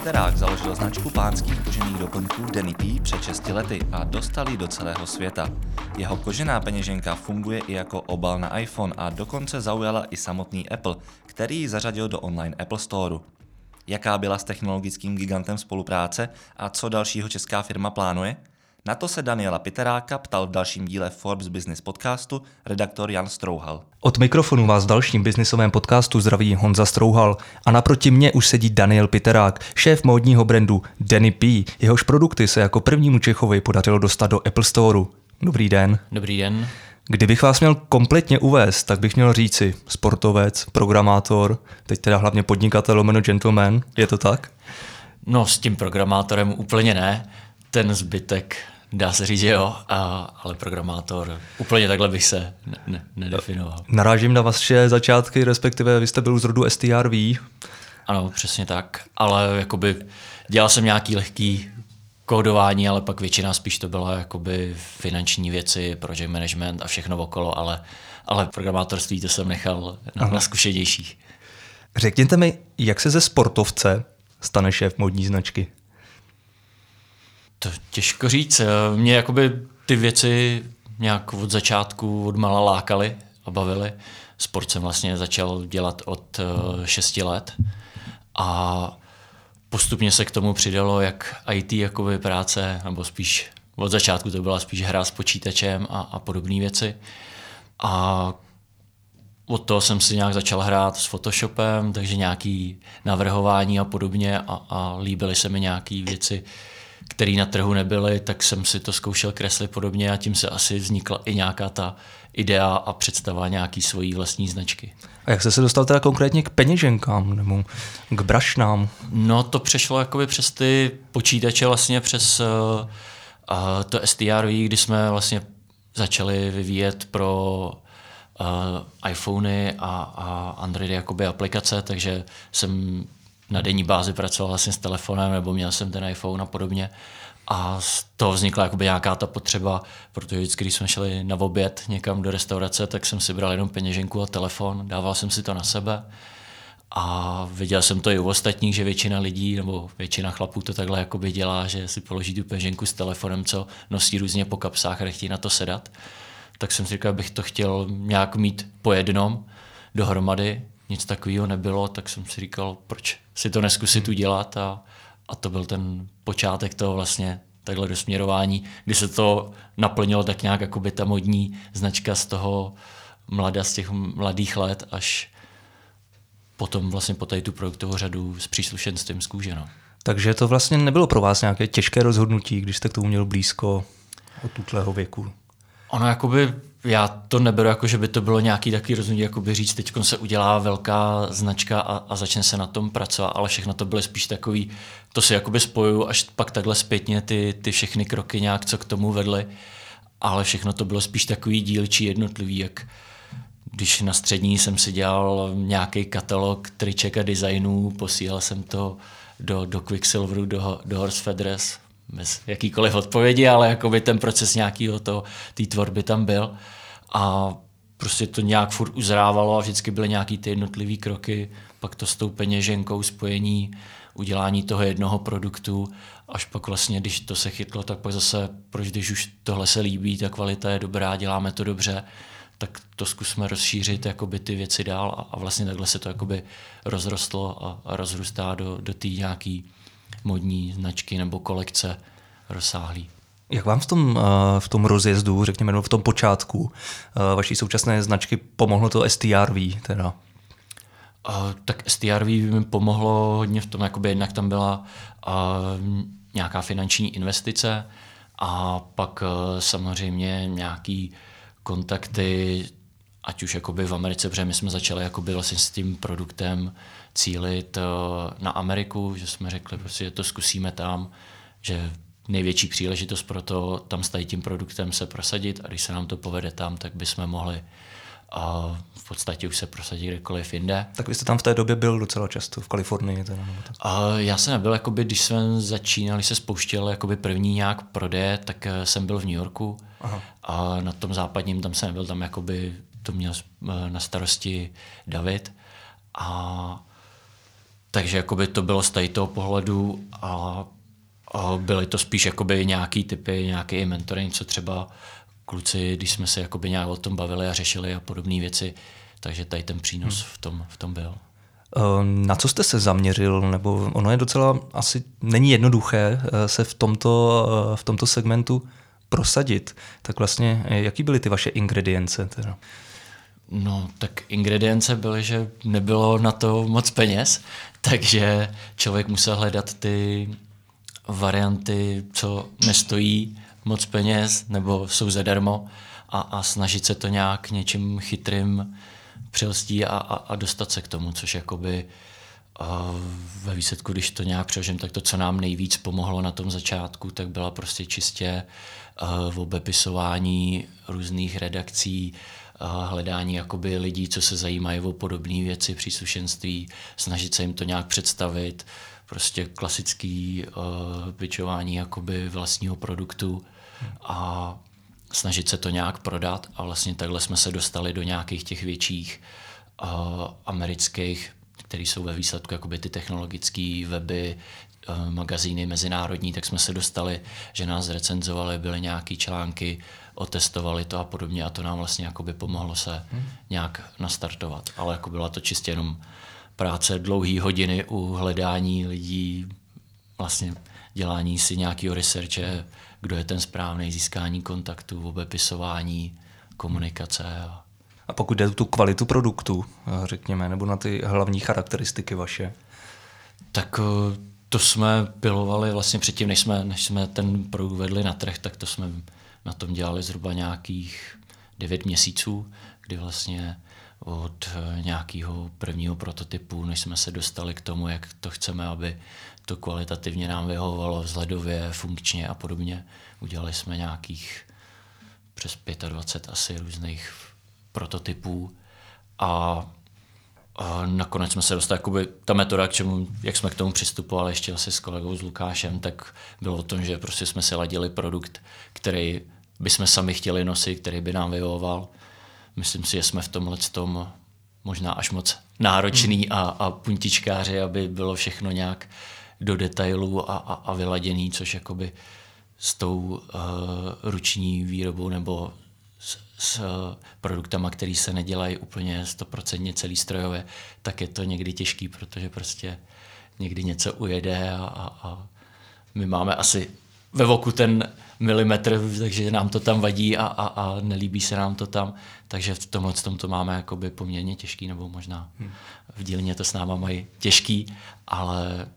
Piterák založil značku pánských kožených doplňků Denny P před 6 lety a dostal ji do celého světa. Jeho kožená peněženka funguje i jako obal na iPhone a dokonce zaujala i samotný Apple, který ji zařadil do online Apple Store. Jaká byla s technologickým gigantem spolupráce a co dalšího česká firma plánuje? Na to se Daniela Piteráka ptal v dalším díle Forbes Business podcastu redaktor Jan Strouhal. Od mikrofonu vás v dalším biznisovém podcastu zdraví Honza Strouhal a naproti mě už sedí Daniel Piterák, šéf módního brandu Danny P. Jehož produkty se jako prvnímu Čechovi podařilo dostat do Apple Store. Dobrý den. Dobrý den. Kdybych vás měl kompletně uvést, tak bych měl říci sportovec, programátor, teď teda hlavně podnikatel, lomeno gentleman, je to tak? No s tím programátorem úplně ne, ten zbytek dá se říct, že jo, a, ale programátor, úplně takhle bych se ne, ne, nedefinoval. Narážím na vaše začátky, respektive vy jste byl z rodu STRV. Ano, přesně tak, ale jakoby dělal jsem nějaký lehký kódování, ale pak většina spíš to byla jakoby finanční věci, project management a všechno okolo, ale, ale programátorství to jsem nechal na, na zkušenějších. Řekněte mi, jak se ze sportovce stane šéf modní značky? To těžko říct. Mě jakoby ty věci nějak od začátku, od mala lákaly a bavily. Sport jsem vlastně začal dělat od 6 eh, let a postupně se k tomu přidalo jak IT jakoby práce, nebo spíš od začátku to byla spíš hra s počítačem a, a podobné věci. A od toho jsem si nějak začal hrát s Photoshopem, takže nějaký navrhování a podobně a, a líbily se mi nějaké věci, které na trhu nebyly, tak jsem si to zkoušel kreslit podobně a tím se asi vznikla i nějaká ta idea a představa nějaký svojí vlastní značky. A jak jste se dostal teda konkrétně k peněženkám nebo k brašnám? No to přešlo jakoby přes ty počítače vlastně přes uh, to STRV, kdy jsme vlastně začali vyvíjet pro uh, iPhony a, a Androidy jakoby aplikace, takže jsem na denní bázi pracoval vlastně s telefonem, nebo měl jsem ten iPhone a podobně. A z toho vznikla jakoby nějaká ta potřeba, protože vždycky, když jsme šli na oběd někam do restaurace, tak jsem si bral jenom peněženku a telefon, dával jsem si to na sebe. A viděl jsem to i u ostatních, že většina lidí nebo většina chlapů to takhle jakoby dělá, že si položí tu peněženku s telefonem, co nosí různě po kapsách a nechtějí na to sedat. Tak jsem si říkal, bych to chtěl nějak mít po jednom dohromady, nic takového nebylo, tak jsem si říkal, proč si to neskusit udělat a, a to byl ten počátek toho vlastně takhle dosměrování, kdy se to naplnilo tak nějak jako by ta modní značka z toho mlada, z těch mladých let až potom vlastně po tady tu produktovou řadu s příslušenstvím z kůže. No. Takže to vlastně nebylo pro vás nějaké těžké rozhodnutí, když jste k tomu měl blízko od tutlého věku? Ono jakoby já to neberu jako, že by to bylo nějaký takový rozhodnutí, jako by říct, teď se udělá velká značka a, a začne se na tom pracovat, ale všechno to bylo spíš takový, to si jakoby spojuju až pak takhle zpětně ty, ty všechny kroky nějak, co k tomu vedly, ale všechno to bylo spíš takový dílčí jednotlivý, jak když na střední jsem si dělal nějaký katalog triček a designů, posílal jsem to do, do Quicksilveru, do, do Horse Feathers, bez jakýkoliv odpovědi, ale jako by ten proces nějakého to, té tvorby tam byl. A prostě to nějak furt uzrávalo a vždycky byly nějaký ty jednotlivé kroky, pak to s tou peněženkou spojení, udělání toho jednoho produktu, až pak vlastně, když to se chytlo, tak pak zase, proč když už tohle se líbí, ta kvalita je dobrá, děláme to dobře, tak to zkusme rozšířit jakoby ty věci dál. A, a vlastně takhle se to jakoby rozrostlo a, a rozrůstá do, do té nějaký modní značky nebo kolekce rozsáhlý. Jak vám v tom, eh, v tom rozjezdu, řekněme, v tom počátku eh, vaší současné značky pomohlo to STRV? Teda? Uh, tak STRV mi pomohlo hodně v tom, jakoby jednak tam byla uh, nějaká finanční investice a pak uh, samozřejmě nějaký kontakty, ať už jakoby v Americe, protože my jsme začali jakoby vlastně s tím produktem cílit uh, na Ameriku, že jsme řekli, prostě, že to zkusíme tam, že největší příležitost pro to tam s tím produktem se prosadit a když se nám to povede tam, tak bychom mohli a v podstatě už se prosadit kdekoliv jinde. Tak vy jste tam v té době byl docela často, v Kalifornii? Teda, nebo tak. A já jsem nebyl, jakoby, když jsme začínali, se spouštěl jakoby první nějak prodeje, tak eh, jsem byl v New Yorku Aha. a na tom západním tam jsem nebyl, tam jakoby to měl eh, na starosti David a takže jakoby to bylo z toho pohledu a, a byly to spíš jakoby nějaký typy, nějaký mentoring, co třeba kluci, když jsme se jakoby nějak o tom bavili a řešili a podobné věci, takže tady ten přínos hmm. v, tom, v tom byl. Eh, na co jste se zaměřil? Nebo ono je docela, asi není jednoduché eh, se v tomto, eh, v tomto segmentu prosadit. Tak vlastně, jaký byly ty vaše ingredience? Teda? No, tak ingredience byly, že nebylo na to moc peněz, takže člověk musel hledat ty varianty, co nestojí moc peněz nebo jsou zadarmo a, a snažit se to nějak něčím chytrým přelstí a, a, a dostat se k tomu, což jakoby a ve výsledku, když to nějak přežím, tak to, co nám nejvíc pomohlo na tom začátku, tak byla prostě čistě uh, obepisování různých redakcí, hledání jakoby lidí, co se zajímají o podobné věci, příslušenství, snažit se jim to nějak představit, prostě klasický uh, pitchování jakoby vlastního produktu a snažit se to nějak prodat. A vlastně takhle jsme se dostali do nějakých těch větších uh, amerických, které jsou ve výsledku jakoby ty technologické weby, uh, magazíny mezinárodní, tak jsme se dostali, že nás recenzovali, byly nějaké články, otestovali to a podobně a to nám vlastně jakoby pomohlo se hmm. nějak nastartovat. Ale jako byla to čistě jenom práce dlouhé hodiny u hledání lidí, vlastně dělání si nějakého researche, kdo je ten správný, získání kontaktu, obepisování, komunikace. A... a pokud jde o tu kvalitu produktu, řekněme, nebo na ty hlavní charakteristiky vaše? Tak eh, to jsme pilovali vlastně předtím, než jsme, než jsme ten produkt vedli na trh, tak to jsme na tom dělali zhruba nějakých 9 měsíců, kdy vlastně od eh, nějakého prvního prototypu, než jsme se dostali k tomu, jak to chceme, aby to kvalitativně nám vyhovovalo vzhledově, funkčně a podobně. Udělali jsme nějakých přes 25 asi různých prototypů a, a nakonec jsme se dostali, jakoby ta metoda, k čemu, jak jsme k tomu přistupovali ještě asi s kolegou s Lukášem, tak bylo o tom, že prostě jsme si ladili produkt, který bychom sami chtěli nosit, který by nám vyhovoval. Myslím si, že jsme v tomhle tom možná až moc náročný hmm. a, a puntičkáři, aby bylo všechno nějak do detailů a, a, a vyladěný, což jakoby s tou uh, ruční výrobou nebo s, uh, produktama, které se nedělají úplně stoprocentně celý strojové, tak je to někdy těžký, protože prostě někdy něco ujede a, a, a my máme asi ve voku ten milimetr, takže nám to tam vadí a, a, a nelíbí se nám to tam, takže v tomhle tom to máme jakoby poměrně těžký, nebo možná hmm. v dílně to s náma mají těžký, ale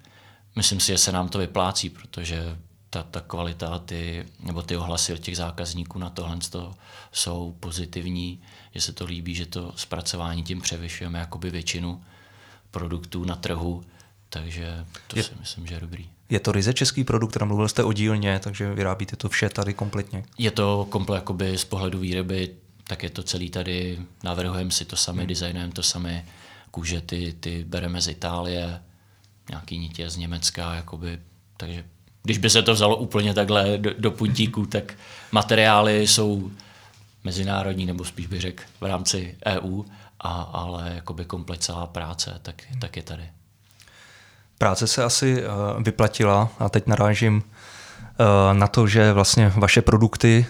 myslím si, že se nám to vyplácí, protože ta, ta kvalita ty, nebo ty ohlasy od těch zákazníků na tohle to jsou pozitivní, že se to líbí, že to zpracování tím převyšujeme jakoby většinu produktů na trhu, takže to je, si myslím, že je dobrý. Je to ryze český produkt, tam mluvil jste o dílně, takže vyrábíte to vše tady kompletně? Je to komplet jakoby z pohledu výroby, tak je to celý tady, navrhujeme si to sami, hmm. designujeme to sami, kůže ty, ty bereme z Itálie, nějaký nitě z Německa, jakoby, takže když by se to vzalo úplně takhle do, do puntíku, tak materiály jsou mezinárodní, nebo spíš bych řekl v rámci EU, a, ale jakoby komplet celá práce, tak, tak je tady. Práce se asi uh, vyplatila a teď narážím uh, na to, že vlastně vaše produkty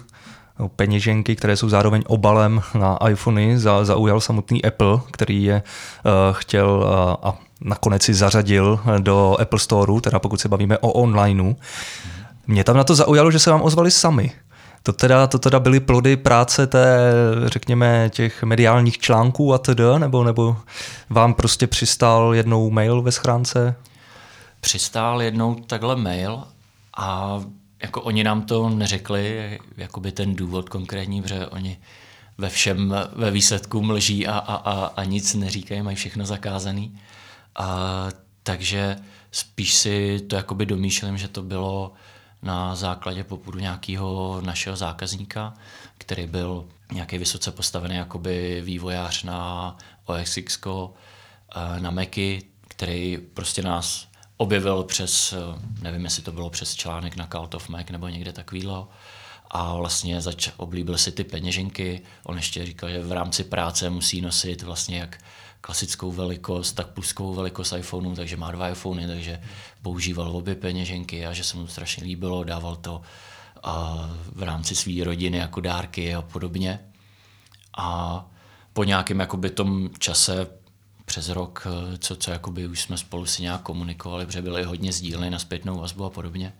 peněženky, které jsou zároveň obalem na iPhony, za, zaujal samotný Apple, který je uh, chtěl a nakonec si zařadil do Apple Storeu, teda pokud se bavíme o onlineu. Mě tam na to zaujalo, že se vám ozvali sami. To teda, to teda byly plody práce té, řekněme, těch mediálních článků a td., nebo, nebo vám prostě přistál jednou mail ve schránce? Přistál jednou takhle mail a jako oni nám to neřekli, jakoby ten důvod konkrétní, protože oni ve všem, ve výsledku mlží a, a, a, a nic neříkají, mají všechno zakázaný. A, takže spíš si to jakoby domýšlím, že to bylo na základě popudu nějakého našeho zákazníka, který byl nějaký vysoce postavený jakoby vývojář na OSX, na Macy, který prostě nás objevil přes, nevím, jestli to bylo přes článek na Cult of Mac nebo někde takovýhle, a vlastně zač- oblíbil si ty peněženky. On ještě říkal, že v rámci práce musí nosit vlastně jak klasickou velikost, tak pluskovou velikost iPhoneu, takže má dva iPhony, takže používal obě peněženky a že se mu strašně líbilo, dával to a v rámci své rodiny jako dárky a podobně. A po nějakém jakoby tom čase přes rok, co, co jakoby už jsme spolu si nějak komunikovali, protože byli hodně sdíleni na zpětnou vazbu a podobně,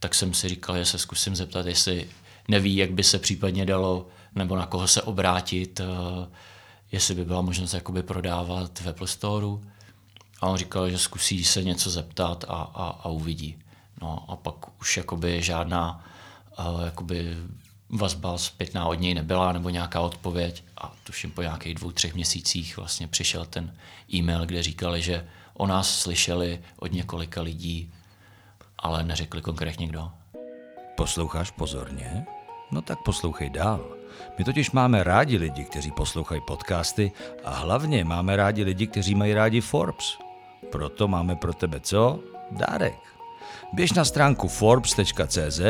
tak jsem si říkal, že se zkusím zeptat, jestli neví, jak by se případně dalo, nebo na koho se obrátit, eh, jestli by byla možnost jakoby prodávat v Apple Store. A on říkal, že zkusí se něco zeptat a, a, a uvidí. No a pak už jakoby žádná uh, jakoby vazba zpětná od něj nebyla nebo nějaká odpověď a tuším po nějakých dvou, třech měsících vlastně přišel ten e-mail, kde říkali, že o nás slyšeli od několika lidí, ale neřekli konkrétně kdo. Posloucháš pozorně? No tak poslouchej dál. My totiž máme rádi lidi, kteří poslouchají podcasty a hlavně máme rádi lidi, kteří mají rádi Forbes. Proto máme pro tebe co? Dárek. Běž na stránku forbes.cz,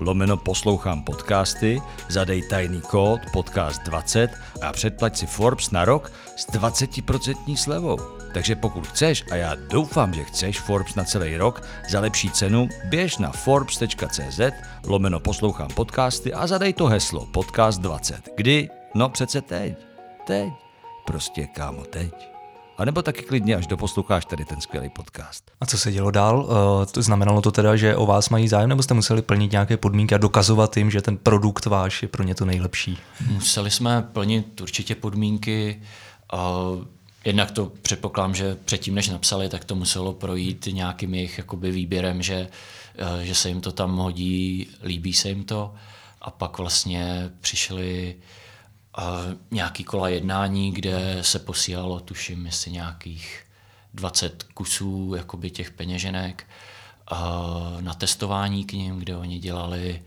lomeno poslouchám podcasty, zadej tajný kód podcast20 a předplať si Forbes na rok s 20% slevou. Takže pokud chceš, a já doufám, že chceš Forbes na celý rok za lepší cenu, běž na forbes.cz, lomeno poslouchám podcasty a zadej to heslo podcast20. Kdy? No přece teď. Teď. Prostě kámo, teď. A nebo taky klidně, až doposloucháš tady ten skvělý podcast. A co se dělo dál? Eh, to znamenalo to teda, že o vás mají zájem, nebo jste museli plnit nějaké podmínky a dokazovat jim, že ten produkt váš je pro ně to nejlepší? Museli jsme plnit určitě podmínky. Jednak to předpokládám, že předtím, než napsali, tak to muselo projít nějakým jejich jakoby výběrem, že, eh, že se jim to tam hodí, líbí se jim to. A pak vlastně přišli uh, nějaký kola jednání, kde se posílalo, tuším, jestli nějakých 20 kusů jakoby těch peněženek uh, na testování k ním, kde oni dělali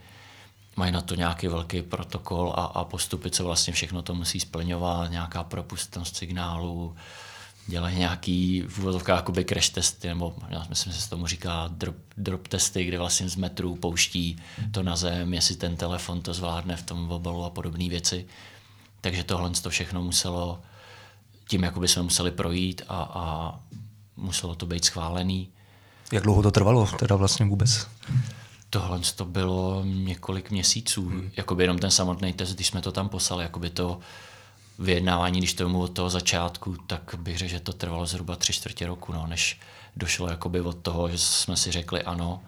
mají na to nějaký velký protokol a, a postupy, co vlastně všechno to musí splňovat, nějaká propustnost signálu, dělají nějaký v úvodovkách jakoby crash testy, nebo já myslím, že se tomu říká drop, drop testy, kde vlastně z metru pouští to na zem, jestli ten telefon to zvládne v tom obalu a podobné věci. Takže tohle to všechno muselo, tím jakoby jsme museli projít a, a muselo to být schválený. Jak dlouho to trvalo teda vlastně vůbec? Tohle to bylo několik měsíců, hmm. jakoby jenom ten samotný test, když jsme to tam poslali, jakoby to vyjednávání, když to od toho začátku, tak bych řekl, že to trvalo zhruba tři čtvrtě roku, no, než došlo jakoby od toho, že jsme si řekli ano,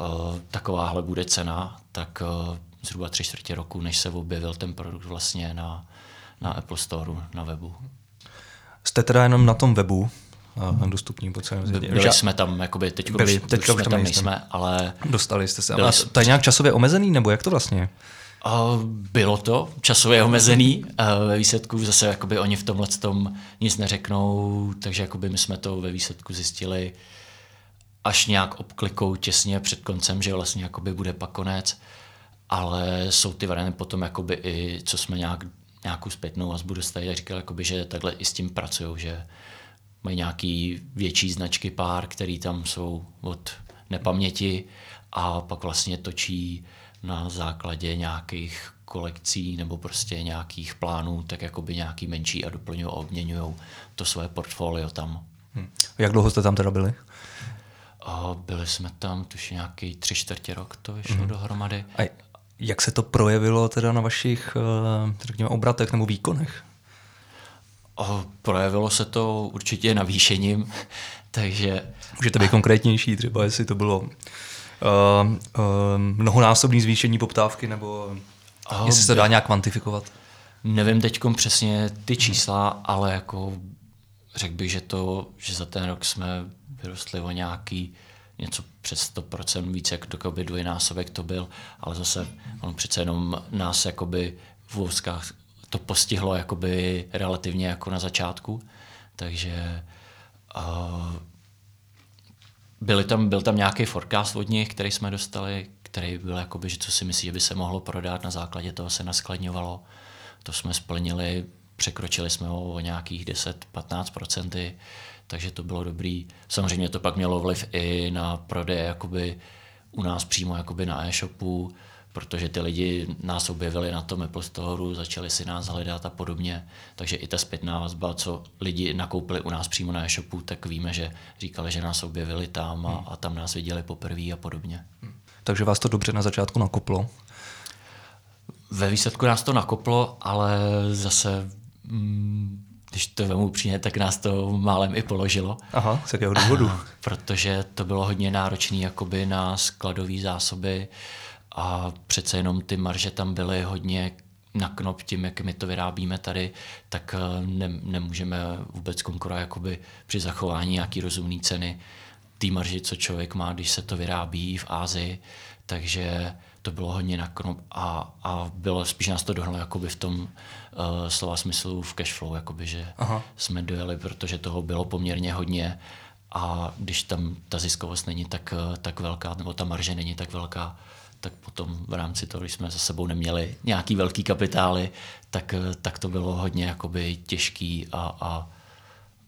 uh, takováhle bude cena, tak uh, zhruba tři čtvrtě roku, než se objevil ten produkt vlastně na, na Apple Store, na webu. Jste teda jenom na tom webu, dostupný po celém světě. Byli jsme tam, jakoby teď byli, už, teďka už, jsme tam nejsme, ale... Dostali jste se. Ale to je nějak časově omezený, nebo jak to vlastně Uh, bylo to časově omezený. Uh, ve výsledku zase jakoby oni v tomhle tom nic neřeknou, takže jakoby my jsme to ve výsledku zjistili až nějak obklikou těsně před koncem, že vlastně jakoby bude pak konec, ale jsou ty varianty potom jakoby i, co jsme nějak, nějakou zpětnou vazbu dostali, tak říkal, jakoby, že takhle i s tím pracují, že mají nějaký větší značky pár, který tam jsou od nepaměti a pak vlastně točí na základě nějakých kolekcí nebo prostě nějakých plánů, tak jakoby nějaký menší a doplňují a obměňují to svoje portfolio tam. Hmm. Jak dlouho jste tam teda byli? A byli jsme tam tuž nějaký tři čtvrtě rok, to vyšlo hmm. dohromady. A jak se to projevilo teda na vašich eh, řekněme, obratech nebo výkonech? Projevilo se to určitě navýšením, takže... Můžete být konkrétnější, třeba jestli to bylo uh, uh, mnohonásobný zvýšení poptávky, nebo uh, jestli se to dá nějak kvantifikovat? Nevím teď přesně ty čísla, ale jako řekl bych, že to, že za ten rok jsme vyrostli o nějaký něco přes 100% víc, jak to dvojnásobek to byl, ale zase on přece jenom nás jakoby v úvozkách to postihlo jakoby relativně jako na začátku, takže uh, byli tam, byl tam nějaký forecast od nich, který jsme dostali, který byl jakoby, že co si myslí, že by se mohlo prodat, na základě toho se naskladňovalo. To jsme splnili, překročili jsme ho o nějakých 10-15%, takže to bylo dobrý. Samozřejmě to pak mělo vliv i na prodej jakoby u nás přímo jakoby na e-shopu, protože ty lidi nás objevili na tom Apple Store, začali si nás hledat a podobně. Takže i ta zpětná vazba, co lidi nakoupili u nás přímo na e-shopu, tak víme, že říkali, že nás objevili tam a, a tam nás viděli poprvé a podobně. Takže vás to dobře na začátku nakoplo? Ve výsledku nás to nakoplo, ale zase, mm, když to vemu upřímně, tak nás to málem i položilo. Aha, z jakého důvodu? Protože to bylo hodně náročné jakoby na skladové zásoby a přece jenom ty marže tam byly hodně na knop tím, jak my to vyrábíme tady, tak eh, ne, nemůžeme vůbec konkurovat jakoby při zachování nějaký rozumné ceny té marži, co člověk má, když se to vyrábí v Ázii, takže to bylo hodně na knop a, a bylo spíš nás to dohnalo jakoby v tom uh, slova smyslu v cashflow, jakoby, že Aha. jsme dojeli, protože toho bylo poměrně hodně a když tam ta ziskovost není tak, eh, tak velká, nebo ta marže není tak velká, tak potom v rámci toho, když jsme za sebou neměli nějaký velký kapitály, tak, eh, tak to bylo hodně jakoby těžký, a, a,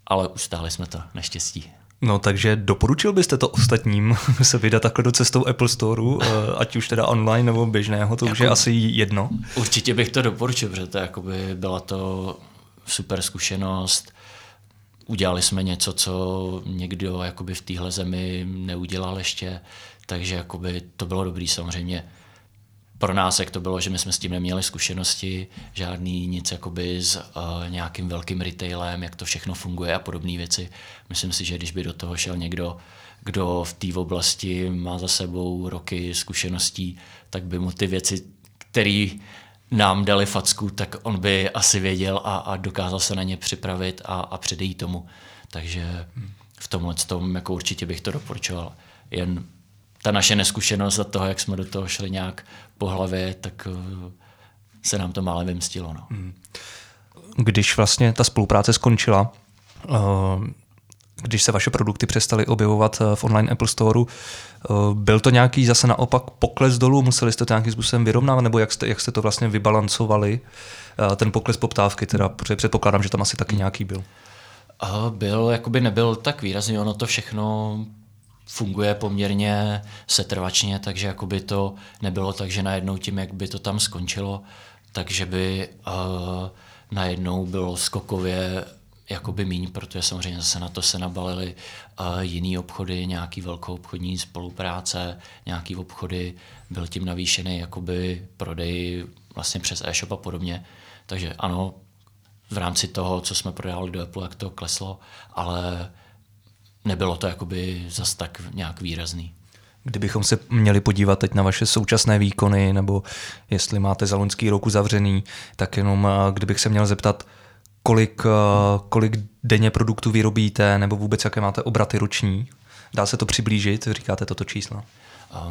ale ustáli jsme to naštěstí. No takže doporučil byste to ostatním se vydat takhle do cestou Apple Store, eh, ať už teda online nebo běžného, to jako, už je jako asi jedno. Určitě bych to doporučil, protože to jakoby byla to super zkušenost. Udělali jsme něco, co někdo jakoby v téhle zemi neudělal ještě, takže jakoby to bylo dobrý samozřejmě pro nás, jak to bylo, že my jsme s tím neměli zkušenosti, žádný nic jakoby s uh, nějakým velkým retailem, jak to všechno funguje a podobné věci. Myslím si, že když by do toho šel někdo, kdo v té oblasti má za sebou roky zkušeností, tak by mu ty věci, které nám dali facku, tak on by asi věděl a, a dokázal se na ně připravit a, a předejít tomu. Takže v tomhle tom jako určitě bych to doporučoval. Jen ta naše neskušenost za toho, jak jsme do toho šli nějak po hlavě, tak eh, se nám to mále vymstilo. No. Hmm. Když vlastně ta spolupráce skončila, eh, když se vaše produkty přestaly objevovat eh, v online Apple Store, byl to nějaký zase naopak pokles dolů, museli jste to nějakým způsobem vyrovnávat, nebo jak jste, jak jste to vlastně vybalancovali, ten pokles poptávky, teda, protože předpokládám, že tam asi taky nějaký byl. Byl, jakoby nebyl tak výrazný, ono to všechno funguje poměrně setrvačně, takže jakoby to nebylo tak, že najednou tím, jak by to tam skončilo, takže by uh, najednou bylo skokově jakoby míň, protože samozřejmě zase na to se nabalily uh, jiný obchody, nějaký velkou obchodní spolupráce, nějaký obchody, byl tím navýšený jakoby prodej vlastně přes e-shop a podobně. Takže ano, v rámci toho, co jsme prodávali do Apple, jak to kleslo, ale nebylo to jakoby zas tak nějak výrazný. Kdybychom se měli podívat teď na vaše současné výkony, nebo jestli máte za loňský rok uzavřený, tak jenom eh, kdybych se měl zeptat, kolik, eh, kolik denně produktů vyrobíte, nebo vůbec jaké máte obraty roční? Dá se to přiblížit? Říkáte toto číslo?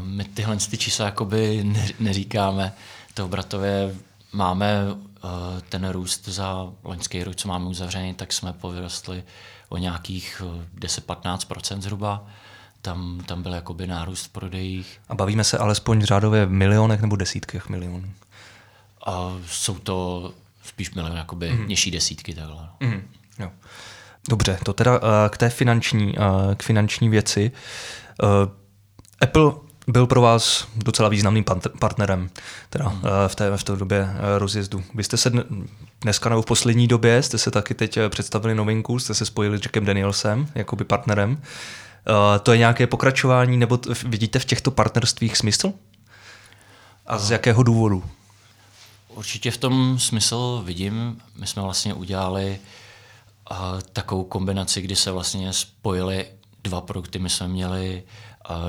My tyhle ty čísla jakoby neříkáme. To obratově máme eh, ten růst za loňský rok, co máme uzavřený, tak jsme povyrostli o nějakých 10-15% eh, zhruba. Tam, tam byl jakoby nárůst v prodejích. A bavíme se alespoň řádově v milionech nebo desítkách milionů? A jsou to spíš miliony, jakoby mm. nižší desítky takhle. Mm. Jo. Dobře, to teda eh, k té finanční, eh, k finanční věci. Apple byl pro vás docela významným partnerem teda hmm. v, té, v té době eh, rozjezdu. Vy jste se dneska nebo v poslední době jste se taky teď eh, představili novinku, jste se spojili s Jackem Danielsem jakoby partnerem. To je nějaké pokračování, nebo vidíte v těchto partnerstvích smysl? A z jakého důvodu? Určitě v tom smysl vidím. My jsme vlastně udělali takovou kombinaci, kdy se vlastně spojili dva produkty. My jsme měli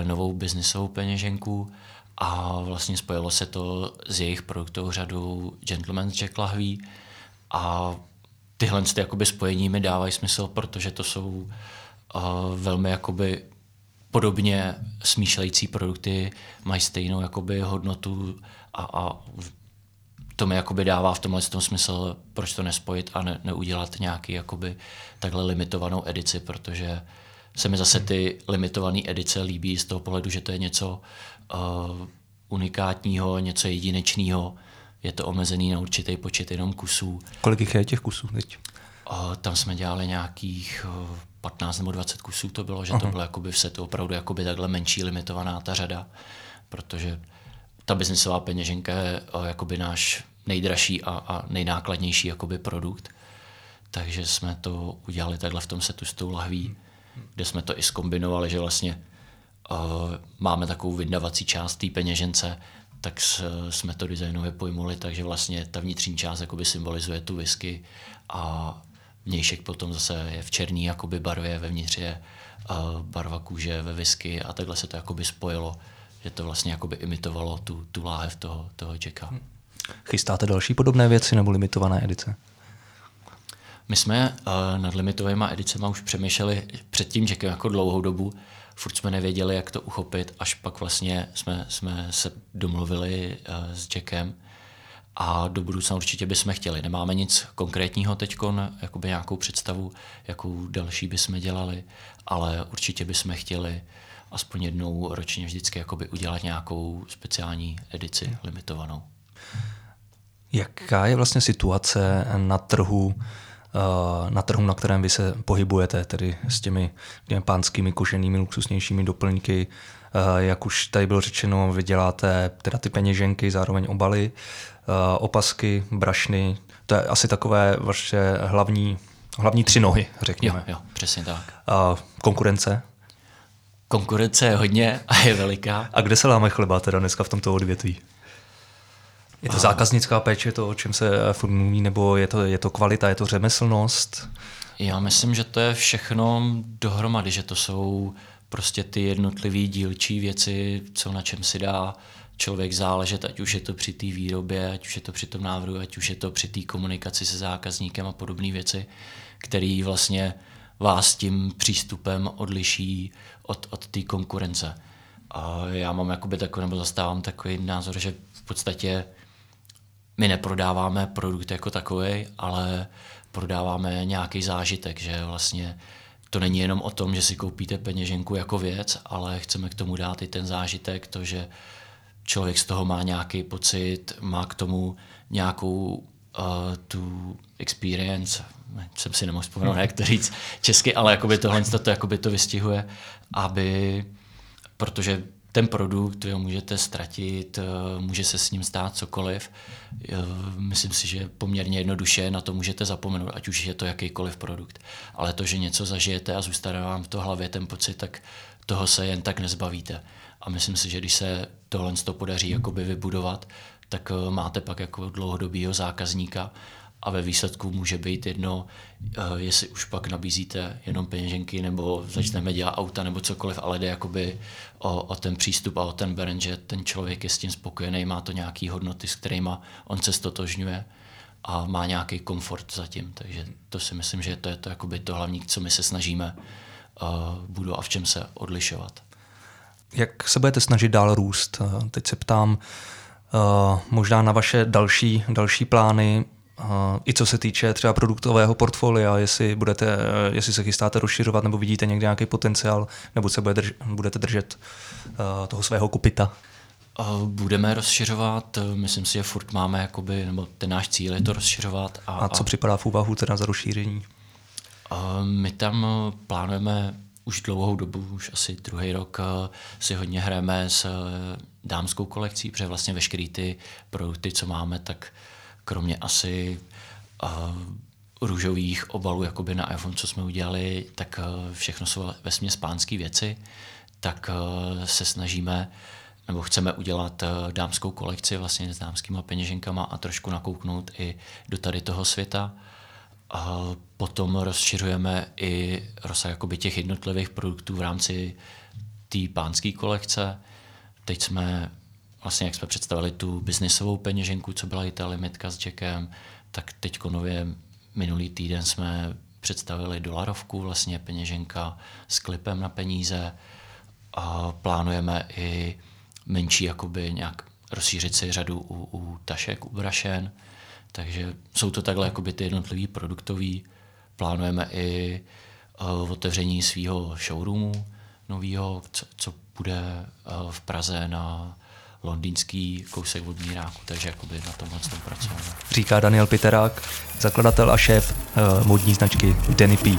novou biznisovou peněženku a vlastně spojilo se to s jejich produktovou řadou Gentleman's Jack lahví. A tyhle ty jakoby spojení mi dávají smysl, protože to jsou uh, velmi jakoby podobně smýšlející produkty, mají stejnou jakoby hodnotu a, a to mi jakoby dává v tomhle tom smysl, proč to nespojit a ne, neudělat nějaký jakoby takhle limitovanou edici, protože se mi zase ty limitované edice líbí z toho pohledu, že to je něco uh, unikátního, něco jedinečného. Je to omezený na určitý počet jenom kusů. Kolik jich je těch kusů teď? Uh, tam jsme dělali nějakých uh, 15 nebo 20 kusů to bylo, že uh-huh. to bylo jakoby v setu opravdu jakoby takhle menší limitovaná ta řada, protože ta biznisová peněženka je uh, jakoby náš nejdražší a, a nejnákladnější jakoby produkt. Takže jsme to udělali takhle v tom setu s tou lahví, kde jsme to i skombinovali, že vlastně uh, máme takovou vydavací část té peněžence, tak jsme to designově pojmuli, takže vlastně ta vnitřní část jakoby symbolizuje tu whisky a vnějšek potom zase je v černý jakoby barvě, vevnitř je uh, barva kůže ve whisky a takhle se to jakoby spojilo, že to vlastně jakoby imitovalo tu, tu láhev toho, toho Jacka. Chystáte další podobné věci nebo limitované edice? My jsme uh, nad limitovými edicemi už přemýšleli před tím jako dlouhou dobu. Furt jsme nevěděli, jak to uchopit, až pak vlastně jsme, jsme se domluvili uh, s Jackem a do budoucna určitě bychom chtěli. Nemáme nic konkrétního teď, jakoby nějakou představu, jakou další bychom dělali, ale určitě bychom chtěli aspoň jednou ročně vždycky jakoby udělat nějakou speciální edici limitovanou. Jaká je vlastně situace na trhu, na trhu, na kterém vy se pohybujete, tedy s těmi, těmi pánskými koženými luxusnějšími doplňky, eh, jak už tady bylo řečeno, vy děláte teda ty peněženky, zároveň obaly, eh, opasky, brašny, to je asi takové vaše hlavní, hlavní tři nohy, řekněme. Jo, jo přesně tak. konkurence? Konkurence je hodně a je veliká. A kde se láme chleba teda dneska v tomto odvětví? Je to zákaznická péče, to, o čem se furt mluví, nebo je to, je to kvalita, je to řemeslnost? Já myslím, že to je všechno dohromady, že to jsou prostě ty jednotlivé dílčí věci, co na čem si dá člověk záležet, ať už je to při té výrobě, ať už je to při tom návrhu, ať už je to při té komunikaci se zákazníkem a podobné věci, které vlastně vás tím přístupem odliší od, od té konkurence. A já mám jakoby takový, nebo zastávám takový názor, že v podstatě my neprodáváme produkt jako takový, ale prodáváme nějaký zážitek, že vlastně to není jenom o tom, že si koupíte peněženku jako věc, ale chceme k tomu dát i ten zážitek, to, že člověk z toho má nějaký pocit, má k tomu nějakou uh, tu experience, jsem si nemohl vzpomenout, jak to říct česky, ale jakoby tohle to, jakoby to vystihuje, aby, protože ten produkt vy ho můžete ztratit, eh, může se s ním stát cokoliv. Eh, myslím si, že poměrně jednoduše na to můžete zapomenout, ať už je to jakýkoliv produkt. Ale to, že něco zažijete a zůstane vám v to hlavě ten pocit, tak toho se jen tak nezbavíte. A myslím si, že když se tohle to podaří jakoby vybudovat, tak eh, máte pak jako dlouhodobýho zákazníka a ve výsledku může být jedno, eh, jestli už pak nabízíte jenom peněženky nebo začneme dělat auta nebo cokoliv, ale jde jakoby o, o ten přístup a o ten brand, že ten člověk je s tím spokojený, má to nějaký hodnoty, s kterými on se stotožňuje a má nějaký komfort zatím. Takže to si myslím, že to je to, jakoby to hlavní, co my se snažíme uh, budu a v čem se odlišovat. Jak se budete snažit dál růst? Eh, teď se ptám uh, možná na vaše další, další plány, i co se týče třeba produktového portfolia, jestli, budete, jestli se chystáte rozšiřovat nebo vidíte někde nějaký potenciál, nebo se bude drž, budete držet uh, toho svého kopita? Budeme rozšiřovat, myslím si, že furt máme, jakoby, nebo ten náš cíl je to rozšiřovat. A, a co a, připadá v úvahu teda za rozšíření? My tam plánujeme už dlouhou dobu, už asi druhý rok si hodně hrajeme s dámskou kolekcí, protože vlastně veškeré ty produkty, co máme, tak uh, kromě asi uh, růžových obalů jakoby na iPhone, co jsme udělali, tak uh, všechno jsou ve směs pánské věci, tak uh, se snažíme nebo chceme udělat uh, dámskou kolekci vlastně s dámskýma peněženkama a trošku nakouknout i do tady toho světa. A potom rozšiřujeme i rozsah jakoby těch jednotlivých produktů v rámci té pánské kolekce. Teď jsme vlastně jak jsme představili tu biznisovou peněženku, co byla i ta limitka s Jackem, tak teď nově minulý týden jsme představili dolarovku, vlastně peněženka s klipem na peníze a plánujeme i menší jakoby nějak rozšířit si řadu u, u tašek, u brašen, takže jsou to takhle jakoby ty jednotlivý produktový. Plánujeme i uh, otevření svého showroomu nového, co, co bude uh, v Praze na londýnský kousek od Míráku, takže jakoby na tomhle tom pracujeme. Říká Daniel Piterák, zakladatel a šéf uh, modní značky Denny P.